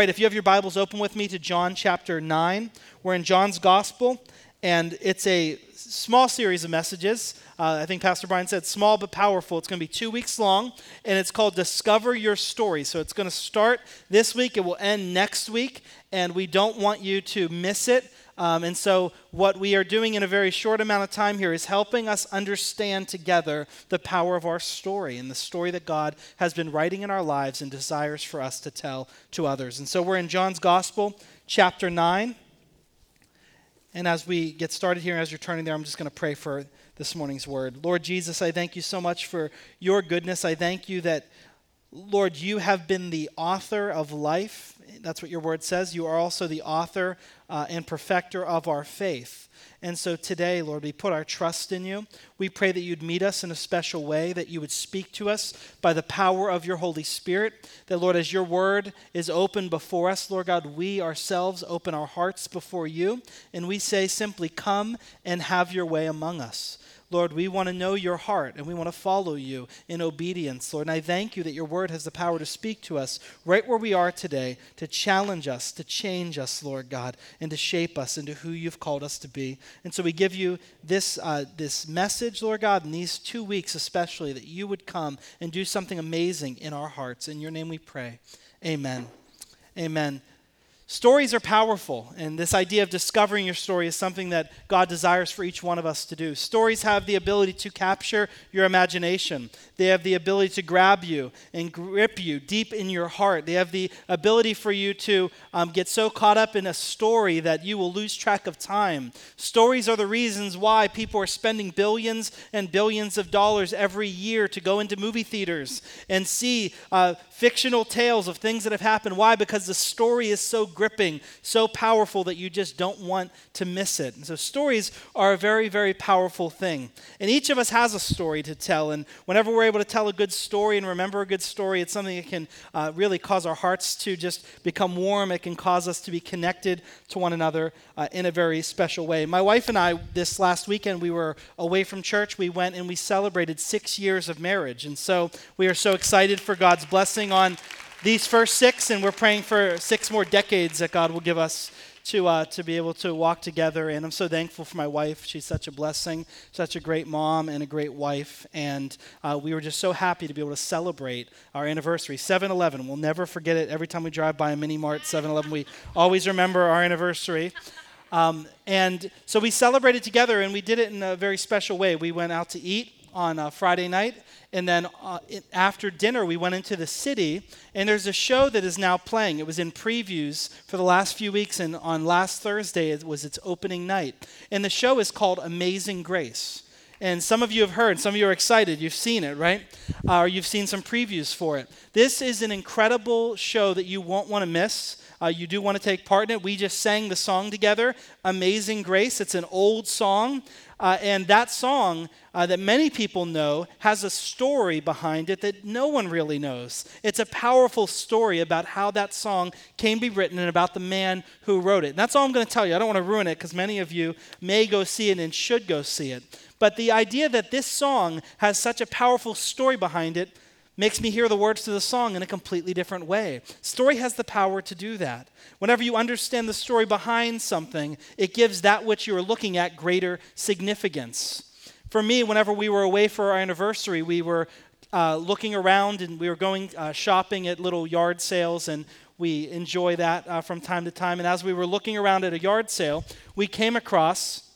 right, if you have your Bibles open with me to John chapter 9, we're in John's Gospel, and it's a small series of messages. Uh, I think Pastor Brian said small but powerful. It's going to be two weeks long, and it's called Discover Your Story. So it's going to start this week, it will end next week, and we don't want you to miss it. Um, and so, what we are doing in a very short amount of time here is helping us understand together the power of our story and the story that God has been writing in our lives and desires for us to tell to others. And so, we're in John's Gospel, chapter 9. And as we get started here, as you're turning there, I'm just going to pray for this morning's word. Lord Jesus, I thank you so much for your goodness. I thank you that, Lord, you have been the author of life. That's what your word says. You are also the author uh, and perfecter of our faith. And so today, Lord, we put our trust in you. We pray that you'd meet us in a special way, that you would speak to us by the power of your Holy Spirit. That, Lord, as your word is open before us, Lord God, we ourselves open our hearts before you, and we say simply, Come and have your way among us. Lord, we want to know your heart and we want to follow you in obedience, Lord. And I thank you that your word has the power to speak to us right where we are today, to challenge us, to change us, Lord God, and to shape us into who you've called us to be. And so we give you this, uh, this message, Lord God, in these two weeks especially, that you would come and do something amazing in our hearts. In your name we pray. Amen. Amen. Stories are powerful, and this idea of discovering your story is something that God desires for each one of us to do. Stories have the ability to capture your imagination, they have the ability to grab you and grip you deep in your heart. They have the ability for you to um, get so caught up in a story that you will lose track of time. Stories are the reasons why people are spending billions and billions of dollars every year to go into movie theaters and see uh, fictional tales of things that have happened. Why? Because the story is so gripping, so powerful that you just don't want to miss it. And so, stories are a very, very powerful thing. And each of us has a story to tell. And whenever we're able to tell a good story and remember a good story, it's something that can uh, really cause our hearts to just become warm. It can cause us to be connected to one another uh, in a very special way. My wife and I, this last weekend, we were away from church. We went and we celebrated six years of marriage. And so, we are so excited for God's blessing on these first six, and we're praying for six more decades that God will give us to, uh, to be able to walk together. And I'm so thankful for my wife. She's such a blessing, such a great mom, and a great wife. And uh, we were just so happy to be able to celebrate our anniversary. 7 Eleven, we'll never forget it. Every time we drive by a mini mart, 7 Eleven, we always remember our anniversary. Um, and so we celebrated together, and we did it in a very special way. We went out to eat on uh, Friday night, and then uh, after dinner, we went into the city, and there's a show that is now playing. It was in previews for the last few weeks, and on last Thursday, it was its opening night. And the show is called Amazing Grace. And some of you have heard, some of you are excited. You've seen it, right? Uh, or you've seen some previews for it. This is an incredible show that you won't want to miss. Uh, you do want to take part in it. We just sang the song together, Amazing Grace. It's an old song. Uh, and that song uh, that many people know has a story behind it that no one really knows. It's a powerful story about how that song came to be written and about the man who wrote it. And that's all I'm going to tell you. I don't want to ruin it because many of you may go see it and should go see it. But the idea that this song has such a powerful story behind it makes me hear the words to the song in a completely different way. Story has the power to do that. Whenever you understand the story behind something, it gives that which you are looking at greater significance. For me, whenever we were away for our anniversary, we were uh, looking around and we were going uh, shopping at little yard sales, and we enjoy that uh, from time to time. And as we were looking around at a yard sale, we came across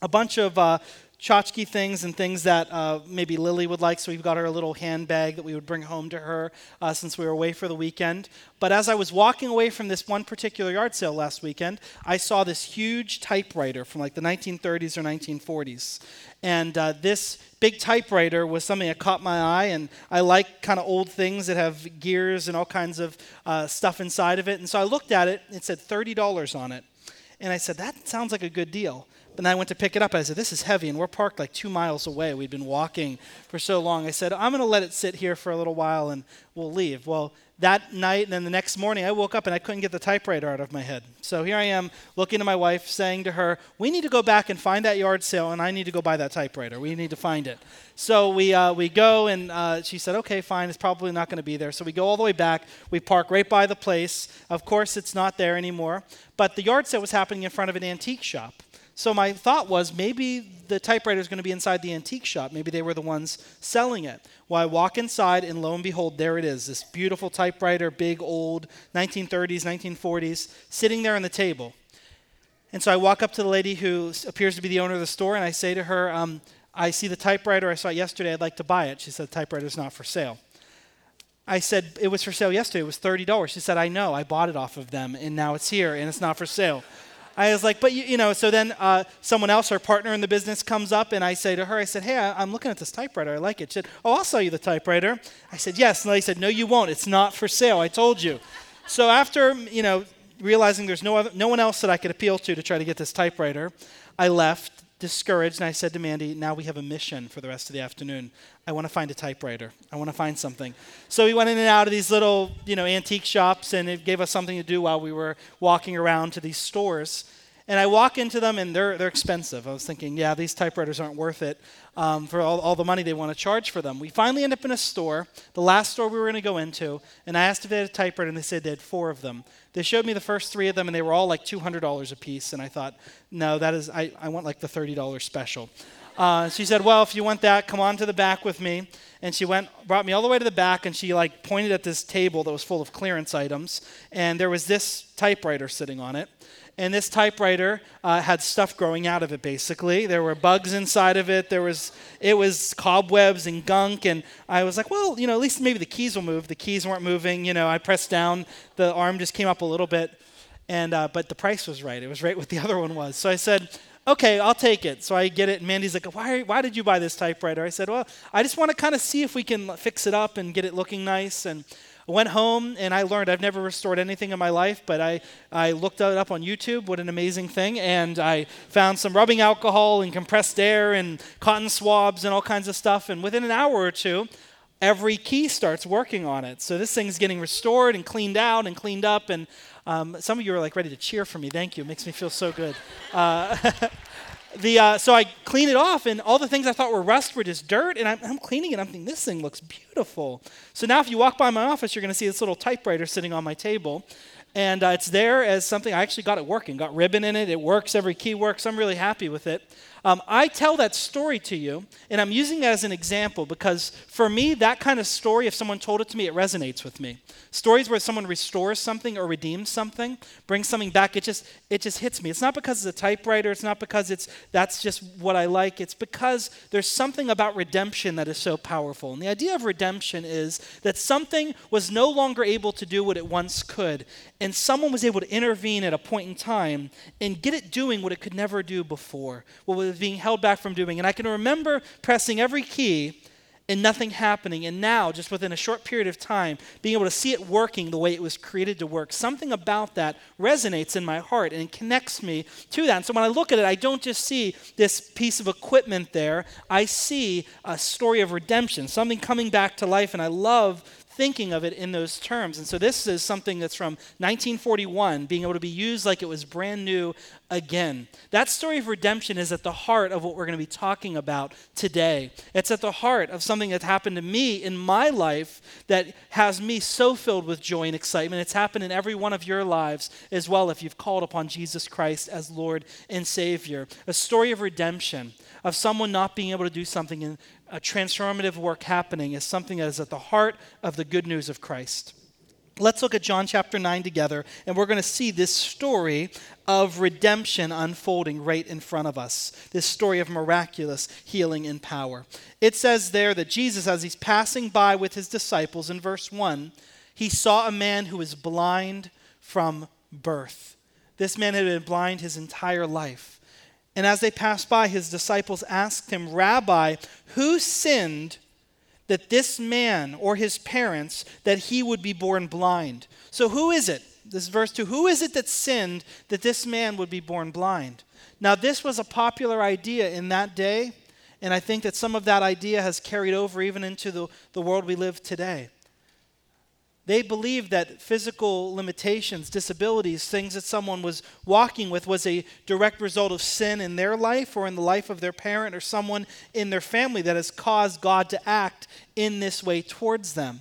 a bunch of uh, tchotchke things and things that uh, maybe Lily would like. So we've got her a little handbag that we would bring home to her uh, since we were away for the weekend. But as I was walking away from this one particular yard sale last weekend, I saw this huge typewriter from like the 1930s or 1940s. And uh, this big typewriter was something that caught my eye, and I like kind of old things that have gears and all kinds of uh, stuff inside of it. And so I looked at it, it said $30 on it. And I said, that sounds like a good deal. And I went to pick it up. I said, This is heavy, and we're parked like two miles away. We'd been walking for so long. I said, I'm going to let it sit here for a little while and we'll leave. Well, that night and then the next morning, I woke up and I couldn't get the typewriter out of my head. So here I am looking to my wife, saying to her, We need to go back and find that yard sale, and I need to go buy that typewriter. We need to find it. So we, uh, we go, and uh, she said, Okay, fine, it's probably not going to be there. So we go all the way back. We park right by the place. Of course, it's not there anymore. But the yard sale was happening in front of an antique shop. So my thought was maybe the typewriter is going to be inside the antique shop. Maybe they were the ones selling it. Well, I walk inside, and lo and behold, there it is this beautiful typewriter, big, old, 1930s, 1940s, sitting there on the table. And so I walk up to the lady who appears to be the owner of the store, and I say to her, um, I see the typewriter I saw it yesterday. I'd like to buy it. She said, The typewriter's not for sale. I said, It was for sale yesterday. It was $30. She said, I know. I bought it off of them, and now it's here, and it's not for sale. I was like, but you, you know, so then uh, someone else, our partner in the business, comes up and I say to her, I said, hey, I, am looking at this typewriter. I like it. She said, oh, I'll sell you the typewriter. I said, yes. And they said, no, you won't. It's not for sale. I told you. So after, you know, realizing there's no, other, no one else that I could appeal to to try to get this typewriter, I left discouraged and I said to Mandy, now we have a mission for the rest of the afternoon. I want to find a typewriter. I want to find something. So we went in and out of these little, you know, antique shops and it gave us something to do while we were walking around to these stores. And I walk into them and they're, they're expensive. I was thinking, yeah, these typewriters aren't worth it um, for all, all the money they want to charge for them. We finally end up in a store, the last store we were going to go into, and I asked if they had a typewriter and they said they had four of them. They showed me the first three of them and they were all like $200 a piece. And I thought, no, that is, I, I want like the $30 special. Uh, she said, well, if you want that, come on to the back with me. And she went, brought me all the way to the back, and she like pointed at this table that was full of clearance items, and there was this typewriter sitting on it and this typewriter uh, had stuff growing out of it basically. There were bugs inside of it. There was it was cobwebs and gunk. And i was like well you know at least maybe the keys will move. The keys weren't moving. You know i pressed down. The arm just came up a little bit. And uh, but the price was right. It was right what the other one was. So i said okay i'll take it. So i get it. And mandy's like why, why did you buy this typewriter? I said well i just want to kind of see if we can fix it up and get it looking nice. And Went home and I learned I've never restored anything in my life, but I, I looked it up on YouTube. What an amazing thing. And I found some rubbing alcohol and compressed air and cotton swabs and all kinds of stuff. And within an hour or two, every key starts working on it. So this thing's getting restored and cleaned out and cleaned up. And um, some of you are like ready to cheer for me. Thank you. It makes me feel so good. Uh, the, uh, so I clean it off, and all the things I thought were rust were just dirt, and I'm, I'm cleaning it. I'm thinking, this thing looks beautiful. So now, if you walk by my office, you're going to see this little typewriter sitting on my table. And uh, it's there as something, I actually got it working, got ribbon in it. It works, every key works. I'm really happy with it. Um, I tell that story to you, and I'm using that as an example because for me, that kind of story, if someone told it to me, it resonates with me. Stories where someone restores something or redeems something, brings something back, it just it just hits me. It's not because it's a typewriter, it's not because it's that's just what I like. It's because there's something about redemption that is so powerful. And the idea of redemption is that something was no longer able to do what it once could, and someone was able to intervene at a point in time and get it doing what it could never do before. What was being held back from doing. And I can remember pressing every key and nothing happening. And now, just within a short period of time, being able to see it working the way it was created to work. Something about that resonates in my heart and connects me to that. And so when I look at it, I don't just see this piece of equipment there, I see a story of redemption, something coming back to life. And I love thinking of it in those terms. And so this is something that's from 1941, being able to be used like it was brand new again. That story of redemption is at the heart of what we're going to be talking about today. It's at the heart of something that happened to me in my life that has me so filled with joy and excitement. It's happened in every one of your lives as well if you've called upon Jesus Christ as Lord and Savior. A story of redemption, of someone not being able to do something in a transformative work happening is something that is at the heart of the good news of Christ. Let's look at John chapter 9 together, and we're going to see this story of redemption unfolding right in front of us. This story of miraculous healing and power. It says there that Jesus, as he's passing by with his disciples in verse 1, he saw a man who was blind from birth. This man had been blind his entire life. And as they passed by, his disciples asked him, Rabbi, who sinned that this man or his parents, that he would be born blind? So who is it? This verse 2 Who is it that sinned that this man would be born blind? Now, this was a popular idea in that day, and I think that some of that idea has carried over even into the, the world we live today. They believed that physical limitations, disabilities, things that someone was walking with was a direct result of sin in their life or in the life of their parent or someone in their family that has caused God to act in this way towards them.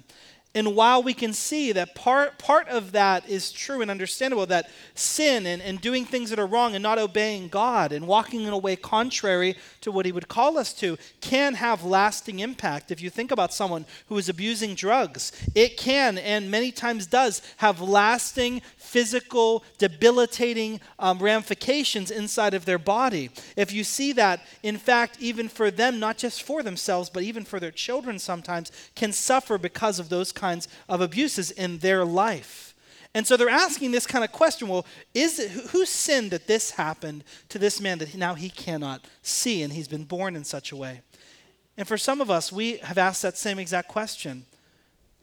And while we can see that part, part of that is true and understandable, that sin and, and doing things that are wrong and not obeying God and walking in a way contrary to what He would call us to can have lasting impact. If you think about someone who is abusing drugs, it can and many times does have lasting physical, debilitating um, ramifications inside of their body. If you see that, in fact, even for them, not just for themselves, but even for their children sometimes, can suffer because of those kinds of abuses in their life. And so they're asking this kind of question well, is it, who sinned that this happened to this man that now he cannot see and he's been born in such a way? And for some of us, we have asked that same exact question.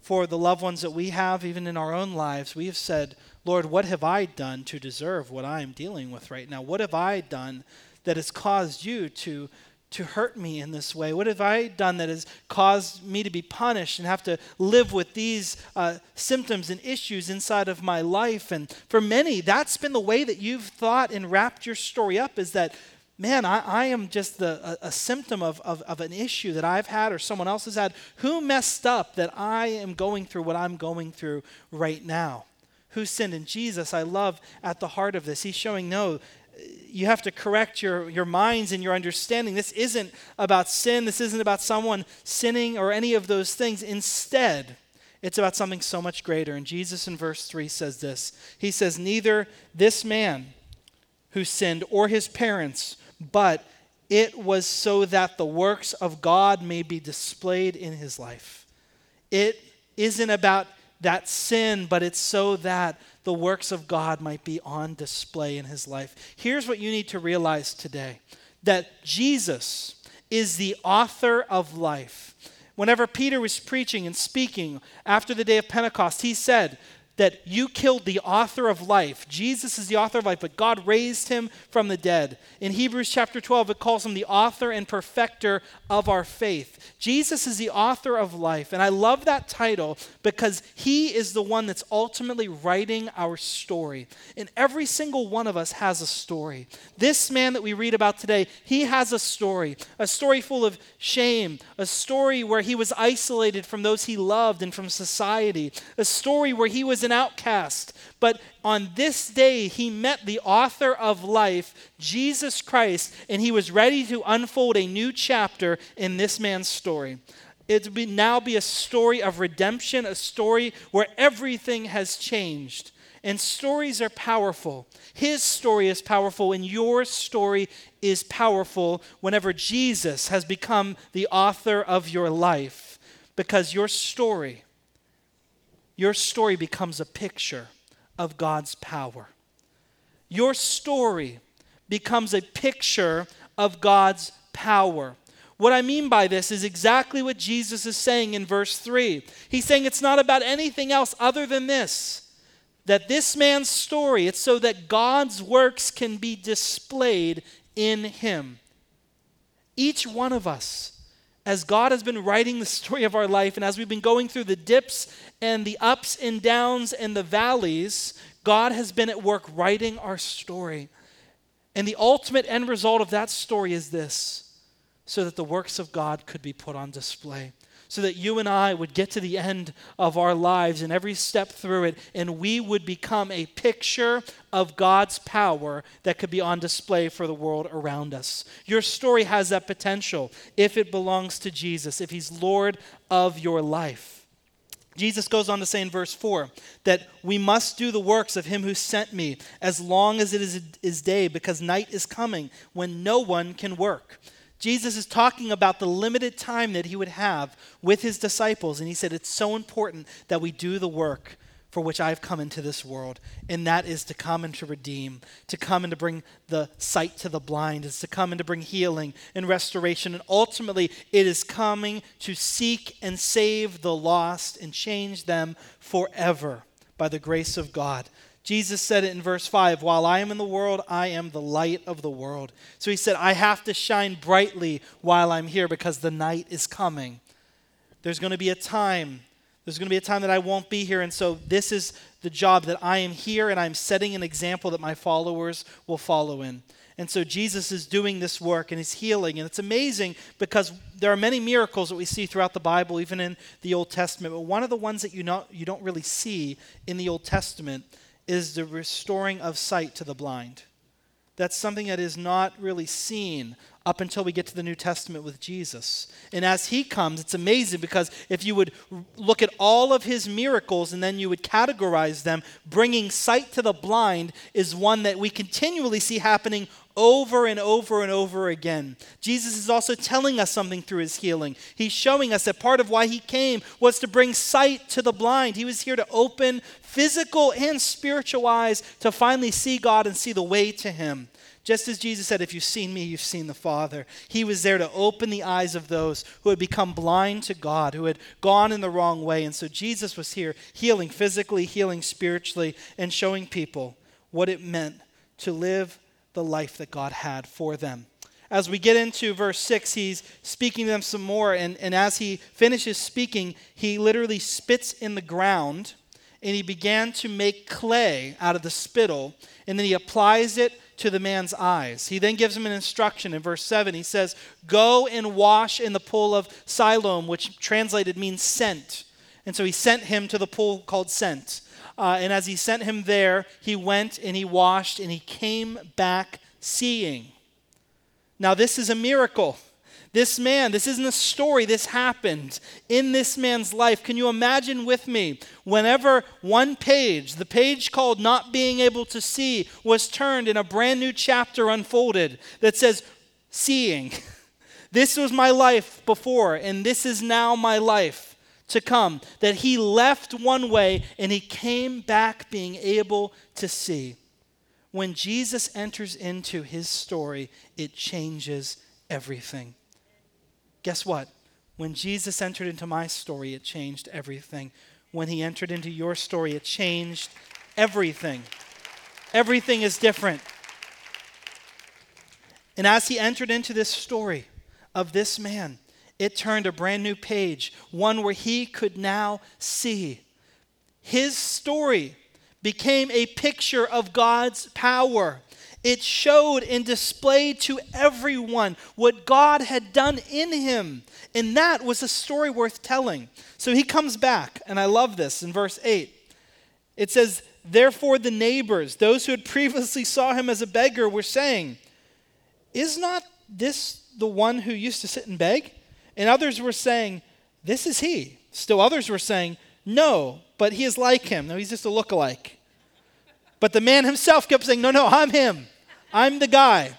For the loved ones that we have, even in our own lives, we have said, Lord, what have I done to deserve what I am dealing with right now? What have I done that has caused you to, to hurt me in this way? What have I done that has caused me to be punished and have to live with these uh, symptoms and issues inside of my life? And for many, that's been the way that you've thought and wrapped your story up is that, man, I, I am just the, a, a symptom of, of, of an issue that I've had or someone else has had. Who messed up that I am going through what I'm going through right now? who sinned. And Jesus, I love at the heart of this. He's showing no, you have to correct your, your minds and your understanding. This isn't about sin. This isn't about someone sinning or any of those things. Instead, it's about something so much greater. And Jesus in verse 3 says this He says, Neither this man who sinned or his parents, but it was so that the works of God may be displayed in his life. It isn't about that sin, but it's so that the works of God might be on display in his life. Here's what you need to realize today that Jesus is the author of life. Whenever Peter was preaching and speaking after the day of Pentecost, he said, that you killed the author of life. Jesus is the author of life, but God raised him from the dead. In Hebrews chapter 12, it calls him the author and perfecter of our faith. Jesus is the author of life. And I love that title because he is the one that's ultimately writing our story. And every single one of us has a story. This man that we read about today, he has a story, a story full of shame, a story where he was isolated from those he loved and from society, a story where he was an outcast. But on this day, he met the author of life, Jesus Christ, and he was ready to unfold a new chapter in this man's story. It would now be a story of redemption, a story where everything has changed. And stories are powerful. His story is powerful, and your story is powerful whenever Jesus has become the author of your life. Because your story your story becomes a picture of God's power. Your story becomes a picture of God's power. What I mean by this is exactly what Jesus is saying in verse 3. He's saying it's not about anything else other than this that this man's story, it's so that God's works can be displayed in him. Each one of us as God has been writing the story of our life, and as we've been going through the dips and the ups and downs and the valleys, God has been at work writing our story. And the ultimate end result of that story is this so that the works of God could be put on display so that you and I would get to the end of our lives and every step through it, and we would become a picture of God's power that could be on display for the world around us. Your story has that potential if it belongs to Jesus, if He's Lord of your life. Jesus goes on to say in verse 4 that we must do the works of him who sent me as long as it is, is day, because night is coming when no one can work. Jesus is talking about the limited time that he would have with his disciples. And he said, It's so important that we do the work for which I've come into this world, and that is to come and to redeem, to come and to bring the sight to the blind, is to come and to bring healing and restoration. And ultimately, it is coming to seek and save the lost and change them forever by the grace of God. Jesus said it in verse 5 While I am in the world, I am the light of the world. So he said, I have to shine brightly while I'm here because the night is coming. There's going to be a time There's going to be a time that I won't be here. And so this is the job that I am here and I'm setting an example that my followers will follow in. And so Jesus is doing this work and he's healing. And it's amazing because there are many miracles that we see throughout the Bible, even in the Old Testament. But one of the ones that you, not, you don't really see in the Old Testament is the restoring of sight to the blind. That's something that is not really seen up until we get to the New Testament with Jesus. And as he comes, it's amazing because if you would look at all of his miracles and then you would categorize them, bringing sight to the blind is one that we continually see happening over and over and over again. Jesus is also telling us something through his healing. He's showing us that part of why he came was to bring sight to the blind. He was here to open physical and spiritual eyes to finally see God and see the way to him. Just as Jesus said, If you've seen me, you've seen the Father. He was there to open the eyes of those who had become blind to God, who had gone in the wrong way. And so Jesus was here healing physically, healing spiritually, and showing people what it meant to live the life that God had for them. As we get into verse 6, he's speaking to them some more. And, and as he finishes speaking, he literally spits in the ground and he began to make clay out of the spittle. And then he applies it to the man's eyes. He then gives him an instruction in verse 7. He says, Go and wash in the pool of Siloam, which translated means sent. And so he sent him to the pool called Sent. Uh, and as he sent him there, he went and he washed and he came back seeing. Now, this is a miracle. This man, this isn't a story, this happened in this man's life. Can you imagine with me whenever one page, the page called Not Being Able to See, was turned and a brand new chapter unfolded that says, Seeing. This was my life before, and this is now my life to come. That he left one way and he came back being able to see. When Jesus enters into his story, it changes everything. Guess what? When Jesus entered into my story, it changed everything. When he entered into your story, it changed everything. Everything is different. And as he entered into this story of this man, it turned a brand new page, one where he could now see. His story became a picture of God's power. It showed and displayed to everyone what God had done in him. And that was a story worth telling. So he comes back, and I love this in verse 8. It says, Therefore the neighbors, those who had previously saw him as a beggar, were saying, Is not this the one who used to sit and beg? And others were saying, This is he. Still others were saying, No, but he is like him. No, he's just a look-alike. But the man himself kept saying, No, no, I'm him. I'm the guy.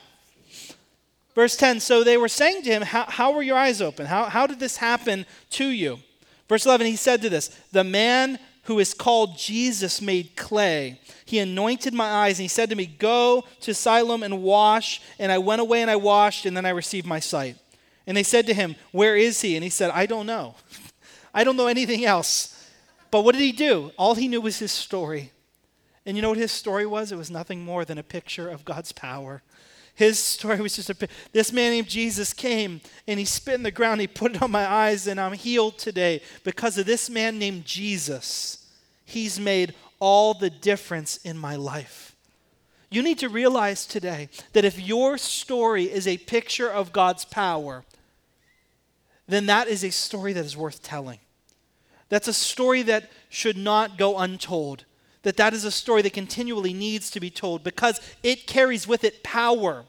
Verse 10 So they were saying to him, How, how were your eyes open? How, how did this happen to you? Verse 11, he said to this, The man who is called Jesus made clay. He anointed my eyes, and he said to me, Go to Siloam and wash. And I went away and I washed, and then I received my sight. And they said to him, Where is he? And he said, I don't know. I don't know anything else. But what did he do? All he knew was his story. And you know what his story was? It was nothing more than a picture of God's power. His story was just a this man named Jesus came and he spit in the ground, he put it on my eyes, and I'm healed today because of this man named Jesus. He's made all the difference in my life. You need to realize today that if your story is a picture of God's power, then that is a story that is worth telling. That's a story that should not go untold that that is a story that continually needs to be told because it carries with it power.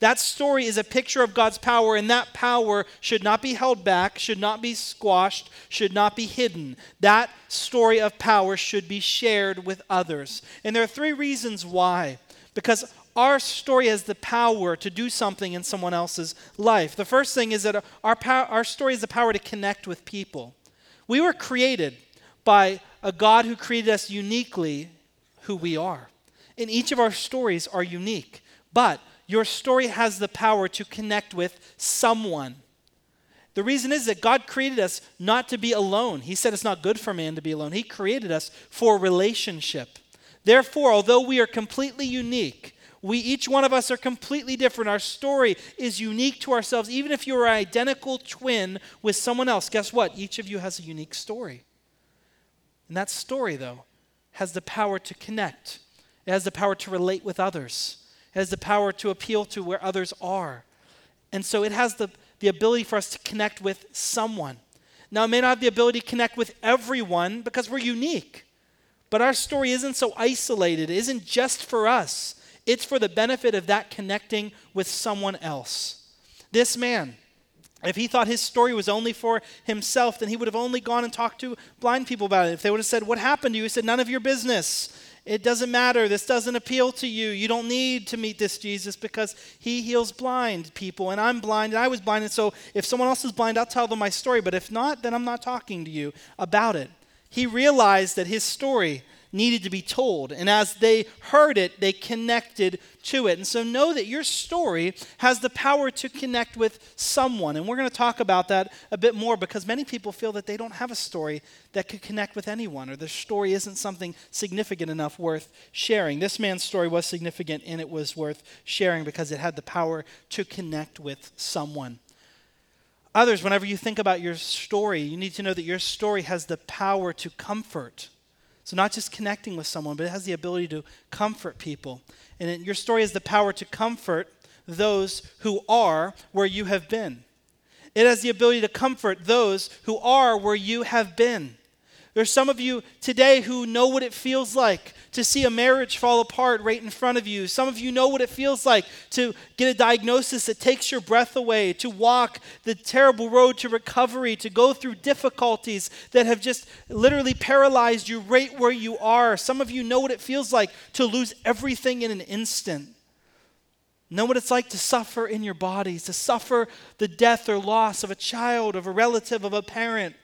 That story is a picture of God's power, and that power should not be held back, should not be squashed, should not be hidden. That story of power should be shared with others. And there are three reasons why. Because our story has the power to do something in someone else's life. The first thing is that our, our story has the power to connect with people. We were created by a God who created us uniquely who we are. And each of our stories are unique, but your story has the power to connect with someone. The reason is that God created us not to be alone. He said it's not good for man to be alone. He created us for relationship. Therefore, although we are completely unique, we each one of us are completely different. Our story is unique to ourselves. Even if you're an identical twin with someone else, guess what? Each of you has a unique story. And that story, though, has the power to connect, it has the power to relate with others, it has the power to appeal to where others are. And so it has the, the ability for us to connect with someone. Now, it may not have the ability to connect with everyone because we're unique, but our story isn't so isolated, it isn't just for us. It's for the benefit of that connecting with someone else. This man, if he thought his story was only for himself, then he would have only gone and talked to blind people about it. If they would have said, What happened to you? He said, None of your business. It doesn't matter. This doesn't appeal to you. You don't need to meet this Jesus because he heals blind people, and I'm blind, and I was blind. And so if someone else is blind, I'll tell them my story. But if not, then I'm not talking to you about it. He realized that his story needed to be told. And as they heard it, they connected to it. And so know that your story has the power to connect with someone. And we're going to talk about that a bit more because many people feel that they don't have a story that could connect with anyone or their story isn't something significant enough worth sharing. This man's story was significant and it was worth sharing because it had the power to connect with someone. Others, whenever you think about your story, you need to know that your story has the power to comfort. So, not just connecting with someone, but it has the ability to comfort people. And it, your story has the power to comfort those who are where you have been. It has the ability to comfort those who are where you have been. There's some of you today who know what it feels like to see a marriage fall apart right in front of you. Some of you know what it feels like to get a diagnosis that takes your breath away, to walk the terrible road to recovery, to go through difficulties that have just literally paralyzed you right where you are. Some of you know what it feels like to lose everything in an instant. Know what it's like to suffer in your bodies, to suffer the death or loss of a child, of a relative, of a parent.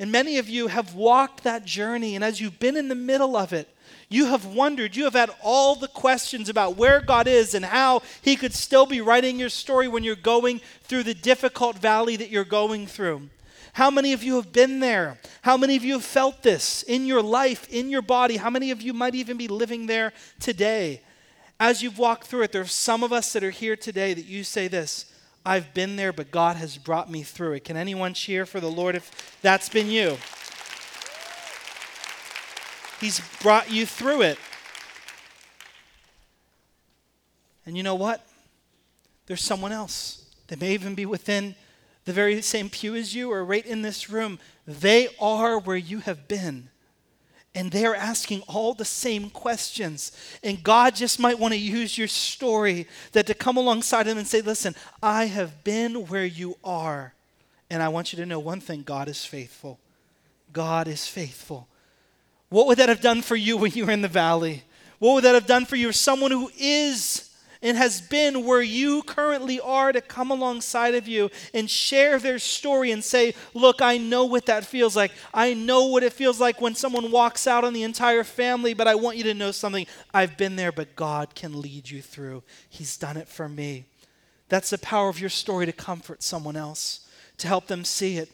And many of you have walked that journey, and as you've been in the middle of it, you have wondered, you have had all the questions about where God is and how He could still be writing your story when you're going through the difficult valley that you're going through. How many of you have been there? How many of you have felt this in your life, in your body? How many of you might even be living there today? As you've walked through it, there are some of us that are here today that you say this I've been there, but God has brought me through it. Can anyone cheer for the Lord if that's been you? He's brought you through it. And you know what? There's someone else that may even be within the very same pew as you or right in this room. They are where you have been and they're asking all the same questions. And God just might want to use your story that to come alongside them and say, "Listen, I have been where you are." And I want you to know one thing, God is faithful. God is faithful. What would that have done for you when you were in the valley? What would that have done for you? Someone who is and has been where you currently are to come alongside of you and share their story and say, Look, I know what that feels like. I know what it feels like when someone walks out on the entire family, but I want you to know something. I've been there, but God can lead you through. He's done it for me. That's the power of your story to comfort someone else, to help them see it.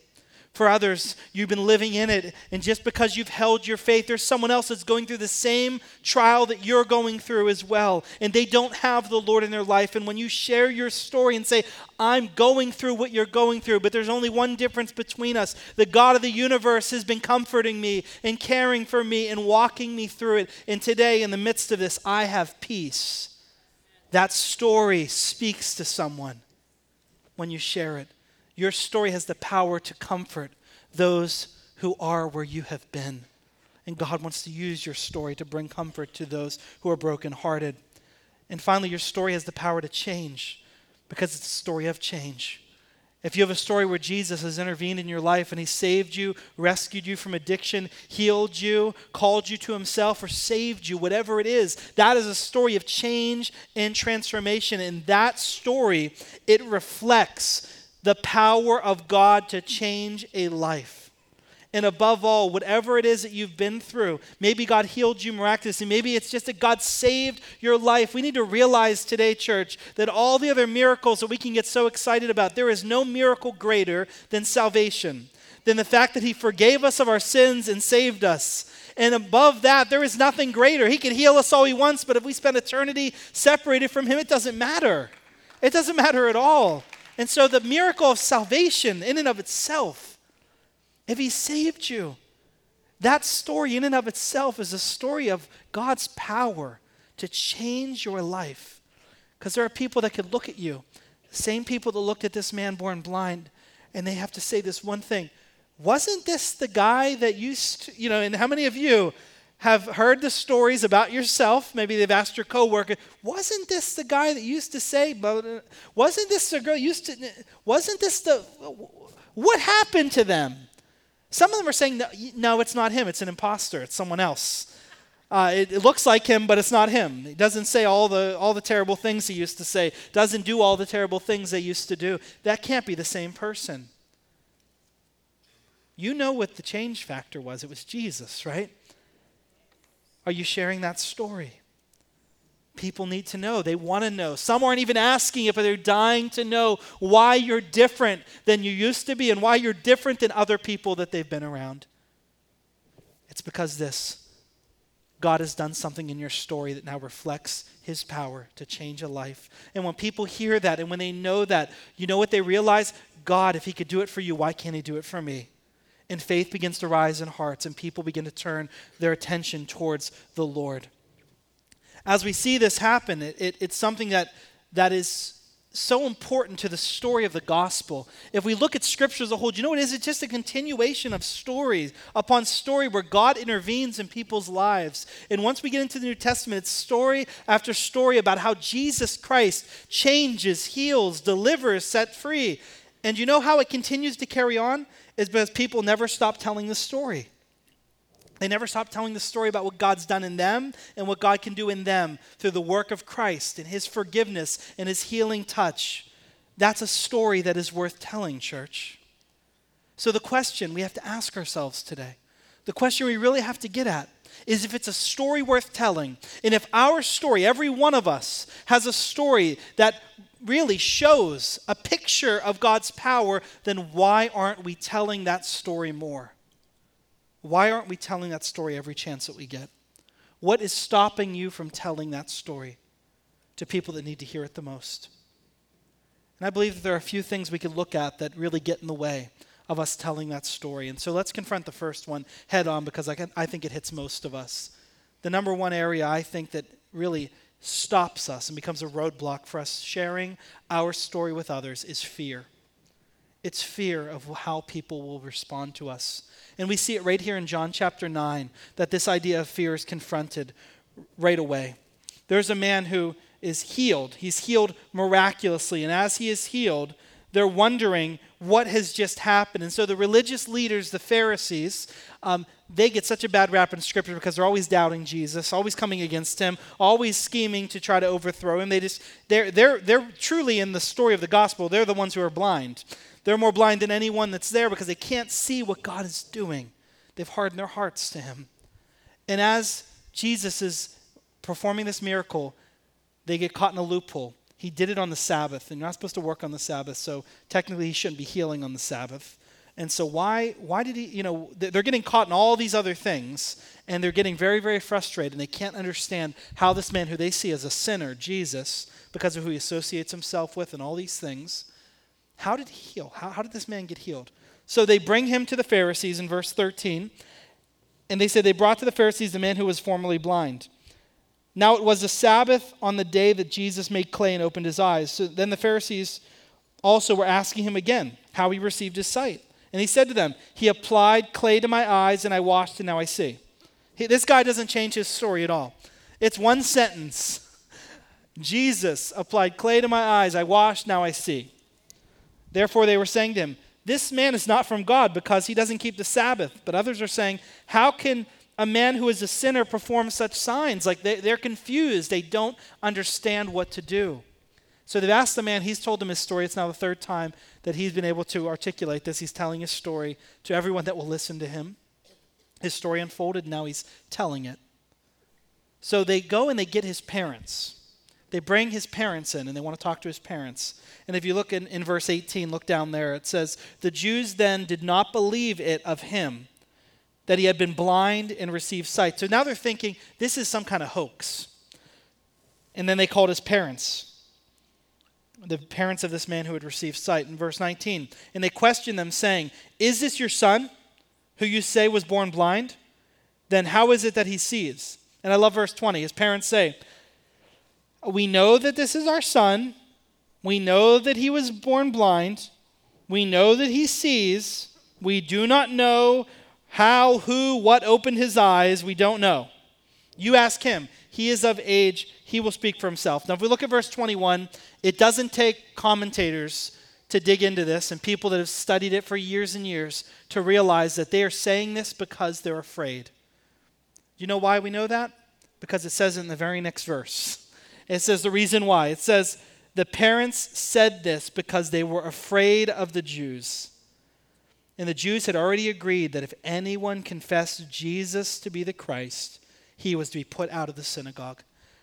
For others, you've been living in it, and just because you've held your faith, there's someone else that's going through the same trial that you're going through as well, and they don't have the Lord in their life. And when you share your story and say, I'm going through what you're going through, but there's only one difference between us the God of the universe has been comforting me and caring for me and walking me through it. And today, in the midst of this, I have peace. That story speaks to someone when you share it. Your story has the power to comfort those who are where you have been. And God wants to use your story to bring comfort to those who are brokenhearted. And finally, your story has the power to change because it's a story of change. If you have a story where Jesus has intervened in your life and he saved you, rescued you from addiction, healed you, called you to himself, or saved you, whatever it is, that is a story of change and transformation. And that story, it reflects the power of God to change a life. And above all, whatever it is that you've been through, maybe God healed you miraculously, maybe it's just that God saved your life. We need to realize today, church, that all the other miracles that we can get so excited about, there is no miracle greater than salvation, than the fact that He forgave us of our sins and saved us. And above that, there is nothing greater. He can heal us all He wants, but if we spend eternity separated from Him, it doesn't matter. It doesn't matter at all. And so, the miracle of salvation, in and of itself, if He saved you, That story, in and of itself, is a story of God's power to change your life. Because there are people that could look at you, same people that looked at this man born blind, and they have to say this one thing Wasn't this the guy that used to, you know, and how many of you have heard the stories about yourself? Maybe they've asked your coworker, Wasn't this the guy that used to say, wasn't this the girl used to, wasn't this the, what happened to them? Some of them are saying, no, no it's not him, it's an imposter, it's someone else. Uh, it, it, looks like him, but it's not him. He doesn't say all the, all the terrible things he used to say, doesn't do all the terrible things they used to do. That can't be the same person. You know what the change factor was. It was Jesus, right? Are you sharing that story? People need to know. They want to know. Some aren't even asking if they're dying to know why you're different than you used to be and why you're different than other people that they've been around. It's because this God has done something in your story that now reflects his power to change a life. And when people hear that and when they know that, you know what they realize? God, if he could do it for you, why can't he do it for me? And faith begins to rise in hearts, and people begin to turn their attention towards the Lord as we see this happen, it, it, it's something that, that is so important to the story of the gospel. If we look at scripture as a whole, do you know what it is? It's just a continuation of stories upon story where God intervenes in people's lives. And once we get into the New Testament, it's story after story about how Jesus Christ changes, heals, delivers, set free. And you know how it continues to carry on? Is because people never stop telling the story. They never stop telling the story about what God's done in them and what God can do in them through the work of Christ and his forgiveness and his healing touch. That's a story that is worth telling, church. So, the question we have to ask ourselves today, the question we really have to get at, is if it's a story worth telling, and if our story, every one of us, has a story that really shows a picture of God's power, then why aren't we telling that story more? Why aren't we telling that story every chance that we get? What is stopping you from telling that story to people that need to hear it the most? And I believe that there are a few things we could look at that really get in the way of us telling that story. And so let's confront the first one head on because I, can, I think it hits most of us. The number one area I think that really stops us and becomes a roadblock for us sharing our story with others is fear. It's fear of how people will respond to us. And we see it right here in John chapter 9 that this idea of fear is confronted right away. There's a man who is healed. He's healed miraculously. And as he is healed, they're wondering what has just happened. And so the religious leaders, the Pharisees, um, they get such a bad rap in Scripture because they're always doubting Jesus, always coming against him, always scheming to try to overthrow him. They just they're they're they're truly in the story of the gospel. They're the ones who are blind. They're more blind than anyone that's there because they can't see what God is doing. They've hardened their hearts to Him. And as Jesus is performing this miracle, they get caught in a loophole. He did it on the Sabbath, and you're not supposed to work on the Sabbath, so technically he shouldn't be healing on the Sabbath. And so why why did he, you know, they're getting caught in all these other things and they're getting very very frustrated and they can't understand how this man who they see as a sinner, Jesus, because of who he associates himself with and all these things, how did he heal? How, how did this man get healed? So they bring him to the Pharisees in verse 13. And they say, They brought to the Pharisees the man who was formerly blind. Now it was the Sabbath on the day that Jesus made clay and opened his eyes. So then the Pharisees also were asking him again how he received his sight. And he said to them, He applied clay to my eyes, and I washed, and now I see. He, this guy doesn't change his story at all. It's one sentence Jesus applied clay to my eyes, I washed, now I see. Therefore, they were saying to him, This man is not from God because he doesn't keep the Sabbath. But others are saying, How can a man who is a sinner perform such signs? Like they, they're confused. They don't understand what to do. So they've asked the man, he's told them his story. It's now the third time that he's been able to articulate this. He's telling his story to everyone that will listen to him. His story unfolded, now he's telling it. So they go and they get his parents. They bring his parents in and they want to talk to his parents. And if you look in, in verse 18, look down there, it says, The Jews then did not believe it of him that he had been blind and received sight. So now they're thinking this is some kind of hoax. And then they called his parents, the parents of this man who had received sight, in verse 19. And they questioned them, saying, Is this your son, who you say was born blind? then how is it that he sees? And I love verse 20. His parents say, We know that this is our son. We know that he was born blind. We know that he sees. We do not know how, who, what opened his eyes. We don't know. You ask him. He is of age. He will speak for himself. Now, if we look at verse 21, it doesn't take commentators to dig into this and people that have studied it for years and years to realize that they are saying this because they're afraid. You know why we know that? Because it says in the very next verse. It says the reason why. It says, the parents said this because they were afraid of the Jews. And the Jews had already agreed that if anyone confessed Jesus to be the Christ, he was to be put out of the synagogue.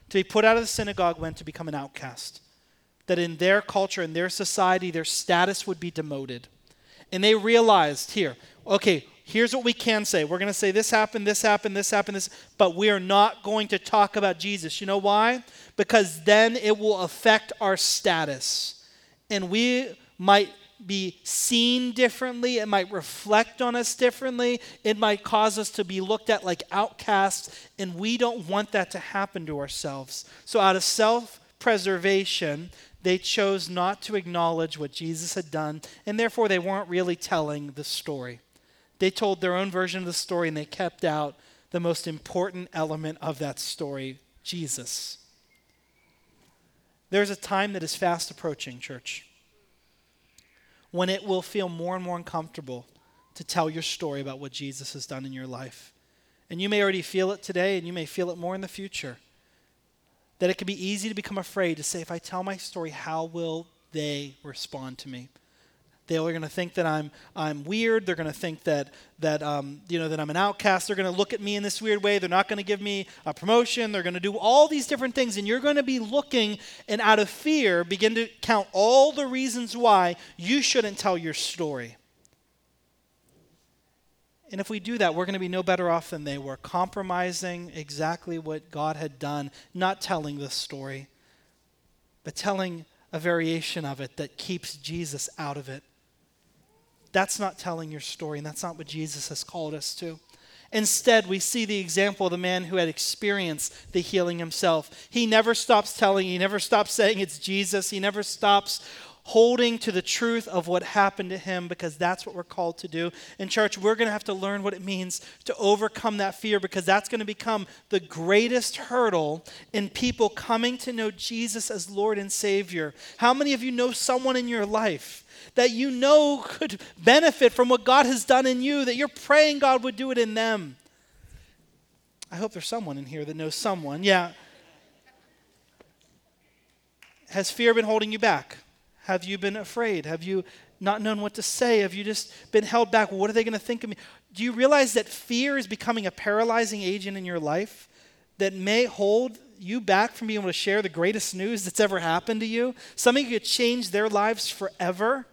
To be put out of the synagogue meant to become an outcast. That in their culture, in their society, their status would be demoted. And they realized here, okay, here's what we can say. We're going to say this happened, this happened, this happened, this, but we are not going to talk about Jesus. You know why? Because then it will affect our status. And we might be seen differently. It might reflect on us differently. It might cause us to be looked at like outcasts. And we don't want that to happen to ourselves. So, out of self preservation, they chose not to acknowledge what Jesus had done. And therefore, they weren't really telling the story. They told their own version of the story and they kept out the most important element of that story Jesus. There's a time that is fast approaching, church, when it will feel more and more uncomfortable to tell your story about what Jesus has done in your life. And you may already feel it today, and you may feel it more in the future. That it can be easy to become afraid to say, if I tell my story, how will they respond to me? They're going to think that I'm, I'm weird. They're going to think that, that, um, you know, that I'm an outcast. They're going to look at me in this weird way. They're not going to give me a promotion. They're going to do all these different things. And you're going to be looking and out of fear begin to count all the reasons why you shouldn't tell your story. And if we do that, we're going to be no better off than they were, compromising exactly what God had done, not telling the story, but telling a variation of it that keeps Jesus out of it. That's not telling your story, and that's not what Jesus has called us to. Instead, we see the example of the man who had experienced the healing himself. He never stops telling, he never stops saying it's Jesus, he never stops holding to the truth of what happened to him because that's what we're called to do. In church, we're going to have to learn what it means to overcome that fear because that's going to become the greatest hurdle in people coming to know Jesus as Lord and Savior. How many of you know someone in your life? That you know could benefit from what God has done in you, that you're praying God would do it in them. I hope there's someone in here that knows someone. Yeah. Has fear been holding you back? Have you been afraid? Have you not known what to say? Have you just been held back? What are they going to think of me? Do you realize that fear is becoming a paralyzing agent in your life that may hold you back from being able to share the greatest news that's ever happened to you? Something could change their lives forever?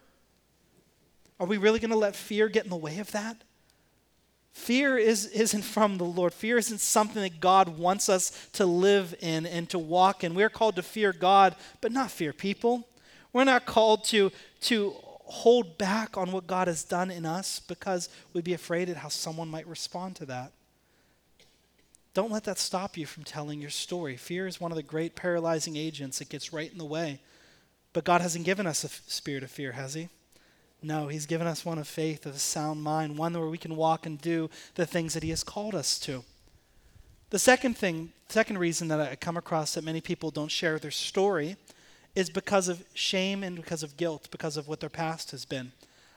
Are we really going to let fear get in the way of that? Fear is, isn't from the Lord. Fear isn't something that God wants us to live in and to walk in. We're called to fear God, but not fear people. We're not called to, to hold back on what God has done in us because we'd be afraid of how someone might respond to that. Don't let that stop you from telling your story. Fear is one of the great paralyzing agents that gets right in the way. But God hasn't given us a f- spirit of fear, has He? No, He's given us one of faith, of a sound mind, one where we can walk and do the things that He has called us to. The second thing, second reason that I come across that many people don't share their story is because of shame and because of guilt, because of what their past has been.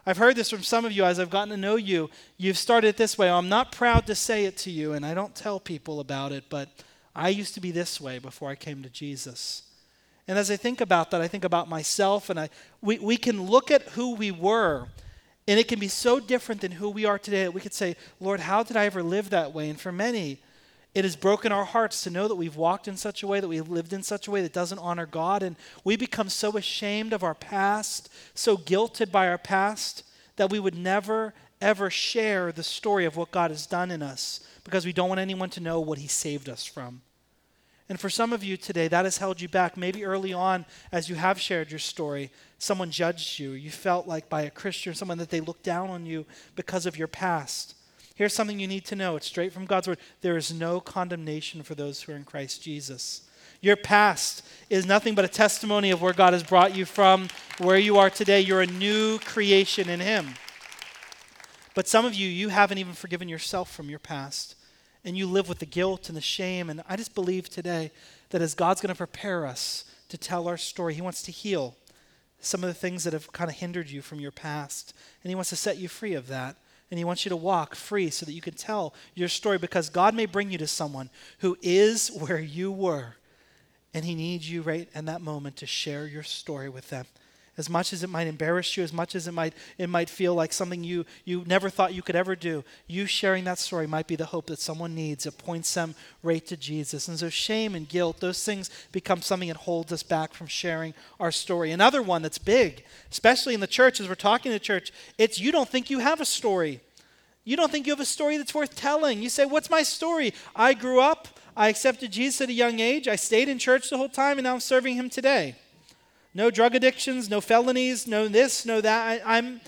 I've heard this from some of you as I've gotten to know you. You've started this way. I'm not proud to say it to you, and I don't tell people about it, but I used to be this way before I came to Jesus. And as I think about that, I think about myself, and I, we, we can look at who we were, and it can be so different than who we are today that we could say, Lord, how did I ever live that way? And for many, it has broken our hearts to know that we've walked in such a way, that we've lived in such a way that doesn't honor God. And we become so ashamed of our past, so guilted by our past, that we would never, ever share the story of what God has done in us because we don't want anyone to know what He saved us from. And for some of you today, that has held you back. Maybe early on, as you have shared your story, someone judged you. You felt like by a Christian, someone that they looked down on you because of your past. Here's something you need to know it's straight from God's word. There is no condemnation for those who are in Christ Jesus. Your past is nothing but a testimony of where God has brought you from, where you are today. You're a new creation in Him. But some of you, you haven't even forgiven yourself from your past. And you live with the guilt and the shame. And I just believe today that as God's going to prepare us to tell our story, He wants to heal some of the things that have kind of hindered you from your past. And He wants to set you free of that. And He wants you to walk free so that you can tell your story because God may bring you to someone who is where you were. And He needs you right in that moment to share your story with them as much as it might embarrass you, as much as it might, it might feel like something you, you never thought you could ever do, you sharing that story might be the hope that someone needs. It points them right to Jesus. And so shame and guilt, those things become something that holds us back from sharing our story. Another one that's big, especially in the church, as we're talking to church, it's you don't think you have a story. You don't think you have a story that's worth telling. You say, What's my story? I grew up, I accepted Jesus at a young age, I stayed in church the whole time, and now I'm serving him today no drug addictions, no felonies, no this, no that. I, am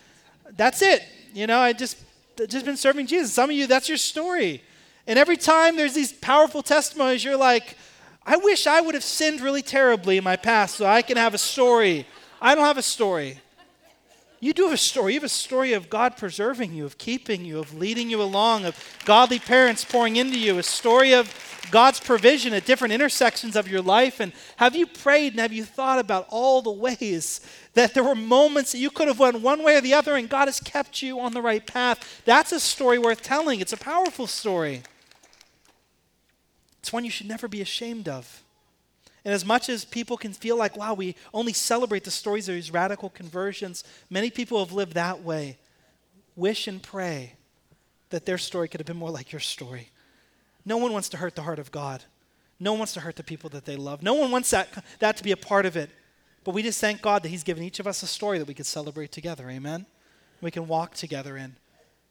that's it. You know, I just just been serving Jesus. Some of you, that's your story. And every time there's these powerful testimonies, you're like, I wish I would have sinned really terribly in my past so I can have a story. I don't have a story. You do have a story. You have a story of God preserving you, of keeping you, of leading you along, of godly parents pouring into you, a story of God's provision at different intersections of your life? And have you prayed and have you thought about all the ways that there were moments that you could have went one way or the other and God has kept you on the right path? That's a story worth telling. It's a powerful story. It's one you should never be ashamed of. And as much as people can feel like, wow, we only celebrate the stories of these radical conversions, many people have lived that way. Wish and pray that their story could have been more like your story. No one wants to hurt the heart of God. No one wants to hurt the people that they love. No one wants that, that to be a part of it. But we just thank God that He's given each of us a story that we could celebrate together. Amen? We can walk together in.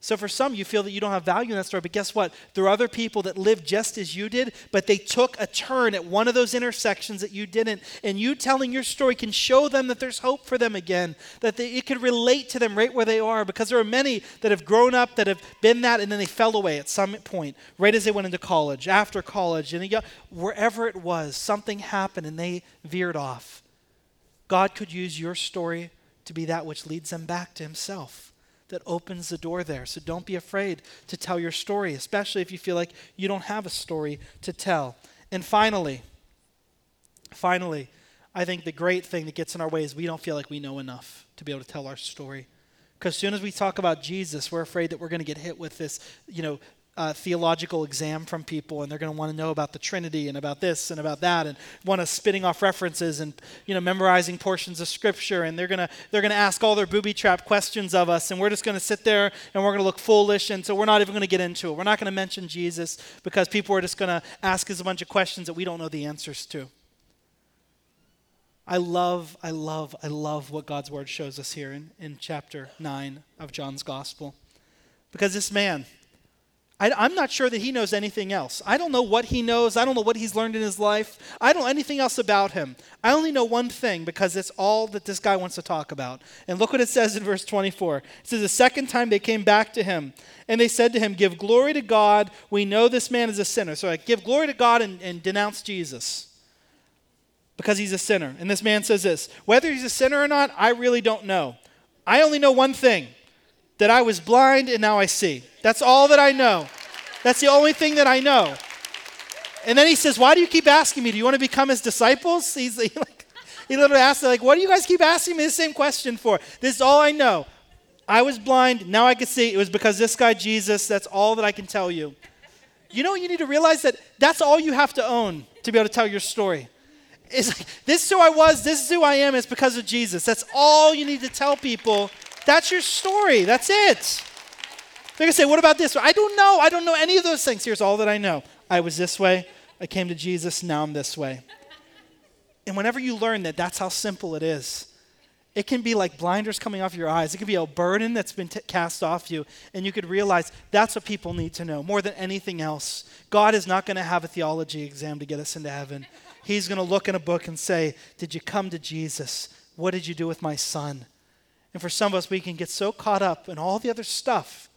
So for some, you feel that you don't have value in that story, but guess what? There are other people that lived just as you did, but they took a turn at one of those intersections that you didn't. And you telling your story can show them that there's hope for them again, that they, it can relate to them right where they are, because there are many that have grown up that have been that, and then they fell away at some point, right as they went into college, after college, and wherever it was, something happened and they veered off. God could use your story to be that which leads them back to Himself that opens the door there. So don't be afraid to tell your story, especially if you feel like you don't have a story to tell. And finally, finally, I think the great thing that gets in our way is we don't feel like we know enough to be able to tell our story. Because as soon as we talk about Jesus, we're afraid that we're going to get hit with this, you know, uh, theological exam from people, and they're going to want to know about the Trinity and about this and about that, and want to spitting off references and you know memorizing portions of Scripture, and they're going to they're going to ask all their booby trap questions of us, and we're just going to sit there and we're going to look foolish, and so we're not even going to get into it. We're not going to mention Jesus because people are just going to ask us a bunch of questions that we don't know the answers to. I love, I love, I love what God's word shows us here in, in chapter 9 of John's gospel. Because this man, I, am not sure that he knows anything else. I don't know what he knows. I don't know what he's learned in his life. I don't know anything else about him. I only know one thing because it's all that this guy wants to talk about. And look what it says in verse 24. It says, The second time they came back to him, and they said to him, Give glory to God. We know this man is a sinner. So I give glory to God and, and denounce Jesus because he's a sinner. And this man says this Whether he's a sinner or not, I really don't know. I only know one thing that I was blind and now I see. That's all that I know. That's the only thing that I know. And then he says, Why do you keep asking me? Do you want to become his disciples? He's he like, he literally asked, like, what do you guys keep asking me the same question for? This is all I know. I was blind, now I can see. It was because this guy, Jesus, that's all that I can tell you. You know, you need to realize that that's all you have to own to be able to tell your story. It's like, this is who I was, this is who I am, it's because of Jesus. That's all you need to tell people that's your story. That's it. They're going to say, What about this? I don't know. I don't know any of those things. Here's all that I know I was this way. I came to Jesus. Now I'm this way. And whenever you learn that that's how simple it is, it can be like blinders coming off your eyes. It can be a burden that's been t- cast off you. And you could realize that's what people need to know more than anything else. God is not going to have a theology exam to get us into heaven. He's going to look in a book and say, Did you come to Jesus? What did you do with my son? And for some of us, we can get so caught up in all the other stuff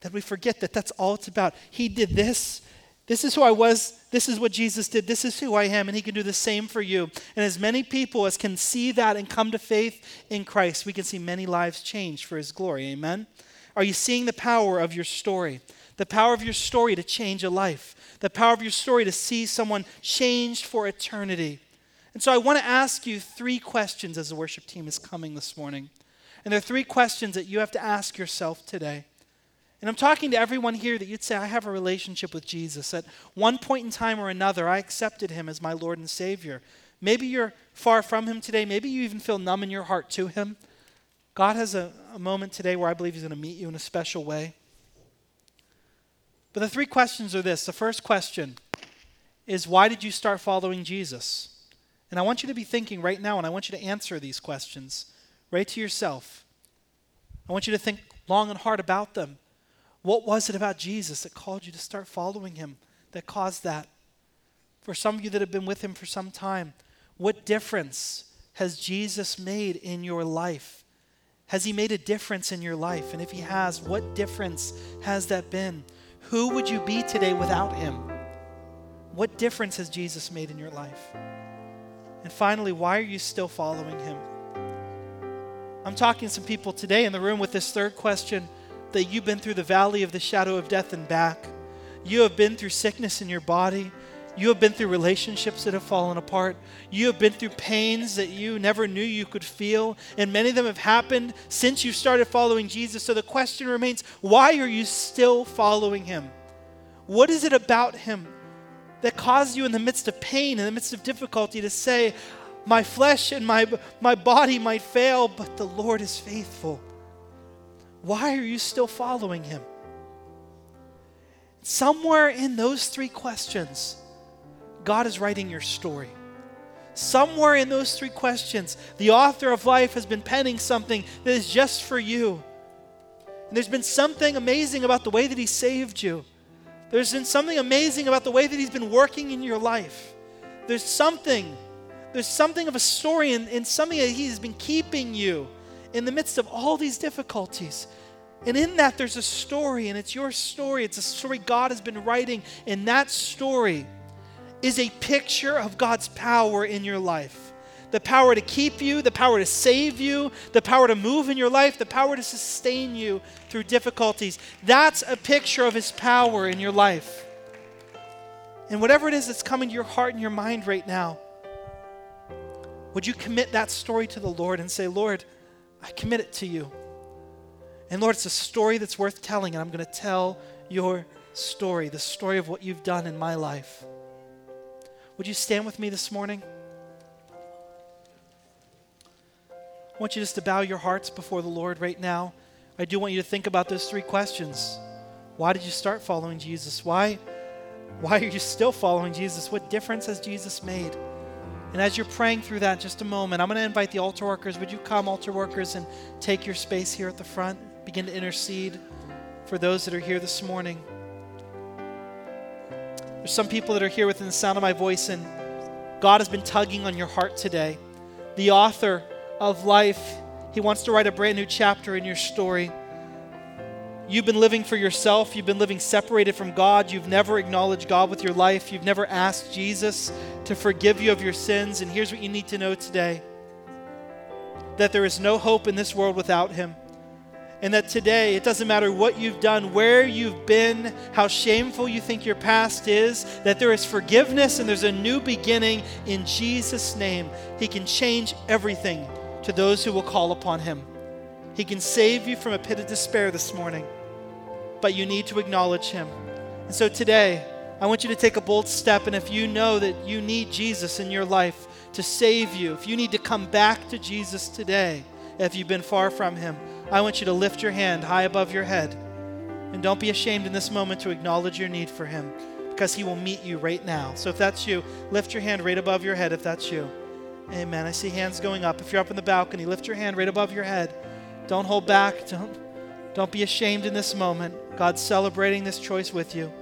that we forget that that's all it's about. He did this. This is who I was. This is what Jesus did. This is who I am. And He can do the same for you. And as many people as can see that and come to faith in Christ, we can see many lives changed for His glory. Amen? Are you seeing the power of your story? The power of your story to change a life. The power of your story to see someone changed for eternity. And so I want to ask you three questions as the worship team is coming this morning. And there are three questions that you have to ask yourself today. And I'm talking to everyone here that you'd say, I have a relationship with Jesus. At one point in time or another, I accepted him as my Lord and Savior. Maybe you're far from him today. Maybe you even feel numb in your heart to him. God has a, a moment today where I believe he's going to meet you in a special way. But the three questions are this. The first question is, why did you start following Jesus? And I want you to be thinking right now, and I want you to answer these questions right to yourself. I want you to think long and hard about them. What was it about Jesus that called you to start following him, that caused that? For some of you that have been with him for some time, what difference has Jesus made in your life? Has he made a difference in your life? And if he has, what difference has that been? Who would you be today without him? What difference has Jesus made in your life? And finally, why are you still following him? I'm talking to some people today in the room with this third question that you've been through the valley of the shadow of death and back. You have been through sickness in your body. You have been through relationships that have fallen apart. You have been through pains that you never knew you could feel. And many of them have happened since you started following Jesus. So the question remains why are you still following him? What is it about him that caused you in the midst of pain, in the midst of difficulty, to say, My flesh and my, my body might fail, but the Lord is faithful? Why are you still following him? Somewhere in those three questions, God is writing your story. Somewhere in those three questions, the author of life has been penning something that is just for you. And there's been something amazing about the way that He saved you. There's been something amazing about the way that He's been working in your life. There's something, there's something of a story and, and something that He's been keeping you in the midst of all these difficulties. And in that, there's a story, and it's your story. It's a story God has been writing. And that story is a picture of God's power in your life the power to keep you, the power to save you, the power to move in your life, the power to sustain you through difficulties. That's a picture of His power in your life. And whatever it is that's coming to your heart and your mind right now, would you commit that story to the Lord and say, Lord, I commit it to you. And Lord, it's a story that's worth telling, and I'm going to tell your story, the story of what you've done in my life. Would you stand with me this morning? I want you just to bow your hearts before the Lord right now. I do want you to think about those three questions. Why did you start following Jesus? Why, why are you still following Jesus? What difference has Jesus made? And as you're praying through that, just a moment, I'm going to invite the altar workers. Would you come, altar workers, and take your space here at the front? Begin to intercede for those that are here this morning. There's some people that are here within the sound of my voice, and God has been tugging on your heart today. The author of life, He wants to write a brand new chapter in your story. You've been living for yourself. You've been living separated from God. You've never acknowledged God with your life. You've never asked Jesus to forgive you of your sins. And here's what you need to know today that there is no hope in this world without Him. And that today, it doesn't matter what you've done, where you've been, how shameful you think your past is, that there is forgiveness and there's a new beginning in Jesus' name. He can change everything to those who will call upon Him. He can save you from a pit of despair this morning but you need to acknowledge Him. And so today, I want you to take a bold step. And if you know that you need Jesus in your life to save you, if you need to come back to Jesus today, if you've been far from Him, I want you to lift your hand high above your head. And don't be ashamed in this moment to acknowledge your need for Him because He will meet you right now. So if that's you, lift your hand right above your head if that's you. Amen. I see hands going up. If you're up in the balcony, lift your hand right above your head. Don't hold back. Don't don't be ashamed in this moment. God's celebrating this choice with you.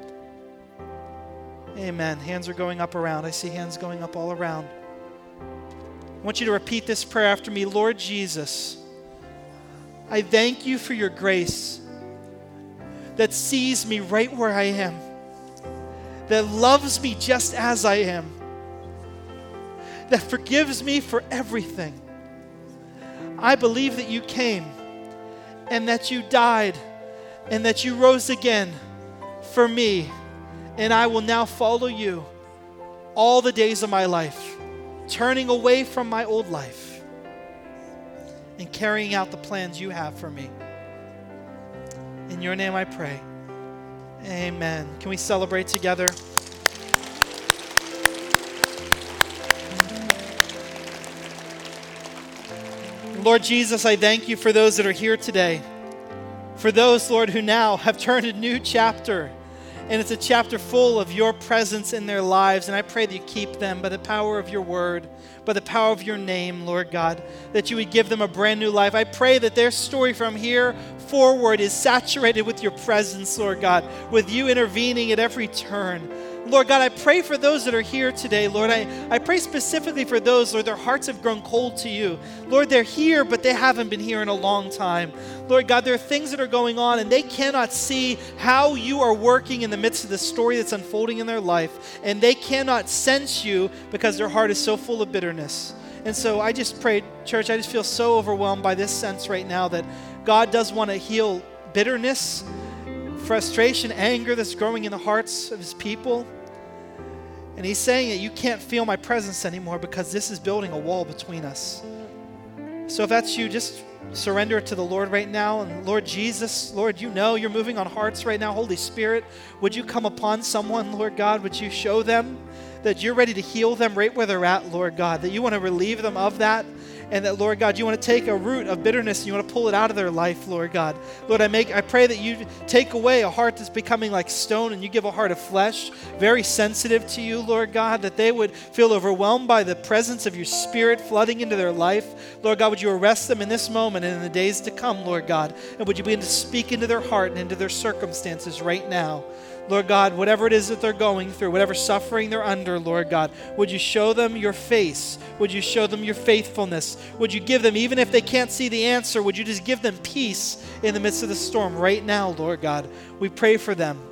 Amen. Hands are going up around. I see hands going up all around. I want you to repeat this prayer after me Lord Jesus, I thank you for your grace that sees me right where I am, that loves me just as I am, that forgives me for everything. I believe that you came and that you died and that you rose again for me, and I will now follow you all the days of my life, turning away from my old life and carrying out the plans you have for me. In your name I pray. Amen. Can we celebrate together? Lord Jesus, I thank you for those that are here today. For those, Lord, who now have turned a new chapter and it's a chapter full of your presence in their lives. And I pray that you keep them by the power of your word, by the power of your name, Lord God, that you would give them a brand new life. I pray that their story from here forward is saturated with your presence, Lord God, with you intervening at every turn. Lord God, I pray for those that are here today, Lord. I, I pray specifically for those, Lord, their hearts have grown cold to you. Lord, they're here, but they haven't been here in a long time. Lord God, there are things that are going on and they cannot see how you are working in the midst of the story that's unfolding in their life. And they cannot sense you because their heart is so full of bitterness. And so I just pray, church, I just feel so overwhelmed by this sense right now that God does want to heal bitterness, frustration, anger that's growing in the hearts of his people. And he's saying that you can't feel my presence anymore because this is building a wall between us. So if that's you, just surrender it to the Lord right now. And Lord Jesus, Lord, you know you're moving on hearts right now. Holy Spirit, would you come upon someone, Lord God? Would you show them that you're ready to heal them right where they're at, Lord God? That you want to relieve them of that and that Lord God, you want to take a root of bitterness and you want to pull it out of their life, Lord God. Lord, I make I pray that you take away a heart that's becoming like stone and you give a heart of flesh, very sensitive to you, Lord God, that they would feel overwhelmed by the presence of your spirit flooding into their life. Lord God, would you arrest them in this moment and in the days to come, Lord God? And would you begin to speak into their heart and into their circumstances right now? Lord God, whatever it is that they're going through, whatever suffering they're under, Lord God, would you show them your face? Would you show them your faithfulness? Would you give them, even if they can't see the answer, would you just give them peace in the midst of the storm right now, Lord God? We pray for them.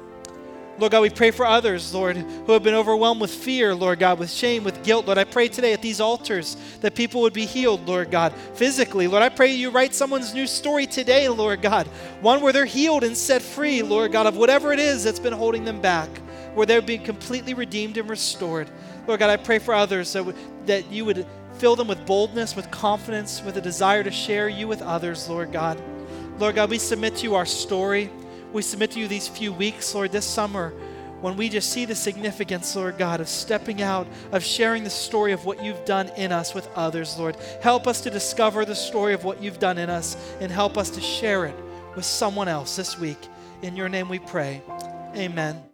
Lord God, we pray for others, Lord, who have been overwhelmed with fear, Lord God, with shame, with guilt. Lord, I pray today at these altars that people would be healed, Lord God, physically. Lord, I pray you write someone's new story today, Lord God, one where they're healed and set free, Lord God, of whatever it is that's been holding them back, where they're being completely redeemed and restored. Lord God, I pray for others that, that you would fill them with boldness, with confidence, with a desire to share you with others, Lord God. Lord God, we submit to you our story. We submit to you these few weeks, Lord, this summer, when we just see the significance, Lord God, of stepping out, of sharing the story of what you've done in us with others, Lord. Help us to discover the story of what you've done in us and help us to share it with someone else this week. In your name we pray. Amen.